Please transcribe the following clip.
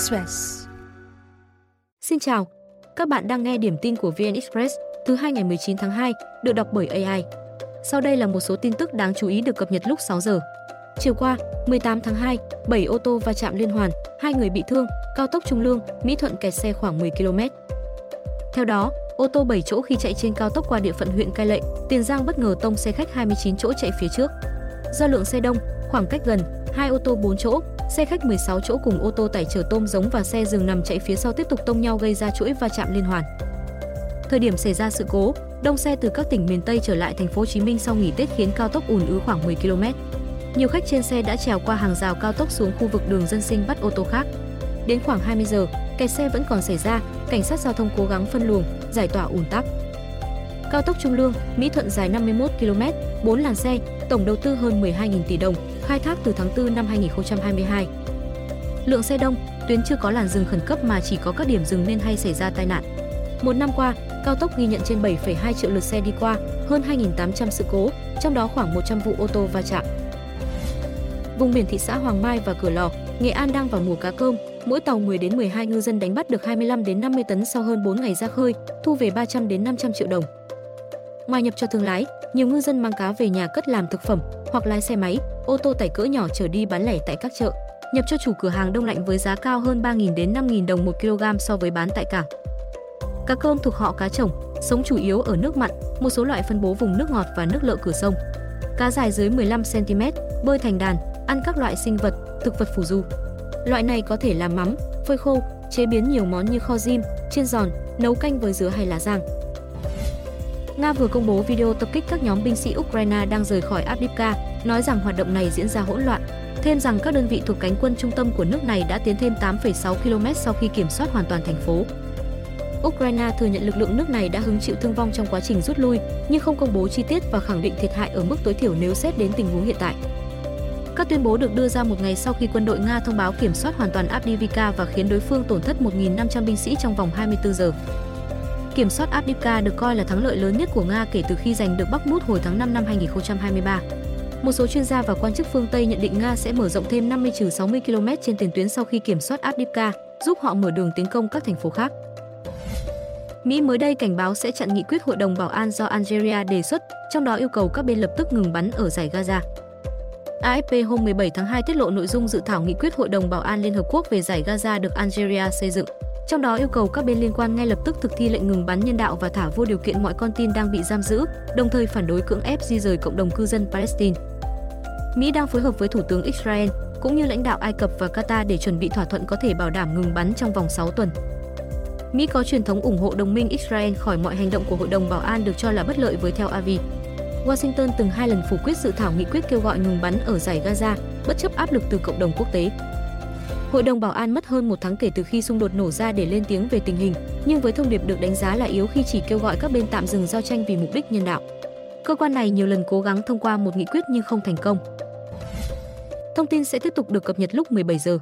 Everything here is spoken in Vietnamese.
Express. Xin chào, các bạn đang nghe điểm tin của VN Express thứ hai ngày 19 tháng 2, được đọc bởi AI. Sau đây là một số tin tức đáng chú ý được cập nhật lúc 6 giờ. Chiều qua, 18 tháng 2, 7 ô tô va chạm liên hoàn, hai người bị thương, cao tốc Trung Lương, Mỹ Thuận kẹt xe khoảng 10 km. Theo đó, ô tô 7 chỗ khi chạy trên cao tốc qua địa phận huyện Cai Lệ, Tiền Giang bất ngờ tông xe khách 29 chỗ chạy phía trước. Do lượng xe đông, khoảng cách gần, hai ô tô 4 chỗ, xe khách 16 chỗ cùng ô tô tải chở tôm giống và xe dừng nằm chạy phía sau tiếp tục tông nhau gây ra chuỗi va chạm liên hoàn. Thời điểm xảy ra sự cố, đông xe từ các tỉnh miền Tây trở lại thành phố Hồ Chí Minh sau nghỉ Tết khiến cao tốc ùn ứ khoảng 10 km. Nhiều khách trên xe đã trèo qua hàng rào cao tốc xuống khu vực đường dân sinh bắt ô tô khác. Đến khoảng 20 giờ, kẹt xe vẫn còn xảy ra, cảnh sát giao thông cố gắng phân luồng, giải tỏa ùn tắc. Cao tốc Trung Lương, Mỹ Thuận dài 51 km, 4 làn xe, tổng đầu tư hơn 12.000 tỷ đồng, khai thác từ tháng 4 năm 2022. Lượng xe đông, tuyến chưa có làn dừng khẩn cấp mà chỉ có các điểm dừng nên hay xảy ra tai nạn. Một năm qua, cao tốc ghi nhận trên 7,2 triệu lượt xe đi qua, hơn 2.800 sự cố, trong đó khoảng 100 vụ ô tô va chạm. Vùng biển thị xã Hoàng Mai và Cửa Lò, Nghệ An đang vào mùa cá cơm, mỗi tàu 10 đến 12 ngư dân đánh bắt được 25 đến 50 tấn sau hơn 4 ngày ra khơi, thu về 300 đến 500 triệu đồng. Ngoài nhập cho thương lái, nhiều ngư dân mang cá về nhà cất làm thực phẩm hoặc lái xe máy, ô tô tải cỡ nhỏ chở đi bán lẻ tại các chợ, nhập cho chủ cửa hàng đông lạnh với giá cao hơn 3.000 đến 5.000 đồng 1 kg so với bán tại cảng. Cá cơm thuộc họ cá trồng, sống chủ yếu ở nước mặn, một số loại phân bố vùng nước ngọt và nước lợ cửa sông. Cá dài dưới 15 cm, bơi thành đàn, ăn các loại sinh vật, thực vật phù du. Loại này có thể làm mắm, phơi khô, chế biến nhiều món như kho diêm, chiên giòn, nấu canh với dứa hay lá giang. Nga vừa công bố video tập kích các nhóm binh sĩ Ukraine đang rời khỏi Avdiivka, nói rằng hoạt động này diễn ra hỗn loạn. Thêm rằng các đơn vị thuộc cánh quân trung tâm của nước này đã tiến thêm 8,6 km sau khi kiểm soát hoàn toàn thành phố. Ukraine thừa nhận lực lượng nước này đã hứng chịu thương vong trong quá trình rút lui, nhưng không công bố chi tiết và khẳng định thiệt hại ở mức tối thiểu nếu xét đến tình huống hiện tại. Các tuyên bố được đưa ra một ngày sau khi quân đội Nga thông báo kiểm soát hoàn toàn Avdiivka và khiến đối phương tổn thất 1.500 binh sĩ trong vòng 24 giờ. Kiểm soát Avdiivka được coi là thắng lợi lớn nhất của Nga kể từ khi giành được Bắc Mút hồi tháng 5 năm 2023. Một số chuyên gia và quan chức phương Tây nhận định Nga sẽ mở rộng thêm 50-60 km trên tiền tuyến sau khi kiểm soát Avdiivka, giúp họ mở đường tiến công các thành phố khác. Mỹ mới đây cảnh báo sẽ chặn nghị quyết Hội đồng Bảo an do Algeria đề xuất, trong đó yêu cầu các bên lập tức ngừng bắn ở giải Gaza. AFP hôm 17 tháng 2 tiết lộ nội dung dự thảo nghị quyết Hội đồng Bảo an Liên Hợp Quốc về giải Gaza được Algeria xây dựng. Trong đó yêu cầu các bên liên quan ngay lập tức thực thi lệnh ngừng bắn nhân đạo và thả vô điều kiện mọi con tin đang bị giam giữ, đồng thời phản đối cưỡng ép di rời cộng đồng cư dân Palestine. Mỹ đang phối hợp với Thủ tướng Israel cũng như lãnh đạo Ai Cập và Qatar để chuẩn bị thỏa thuận có thể bảo đảm ngừng bắn trong vòng 6 tuần. Mỹ có truyền thống ủng hộ đồng minh Israel khỏi mọi hành động của Hội đồng Bảo an được cho là bất lợi với theo Avi. Washington từng hai lần phủ quyết dự thảo nghị quyết kêu gọi ngừng bắn ở giải Gaza, bất chấp áp lực từ cộng đồng quốc tế. Hội đồng Bảo an mất hơn một tháng kể từ khi xung đột nổ ra để lên tiếng về tình hình, nhưng với thông điệp được đánh giá là yếu khi chỉ kêu gọi các bên tạm dừng giao tranh vì mục đích nhân đạo. Cơ quan này nhiều lần cố gắng thông qua một nghị quyết nhưng không thành công. Thông tin sẽ tiếp tục được cập nhật lúc 17 giờ.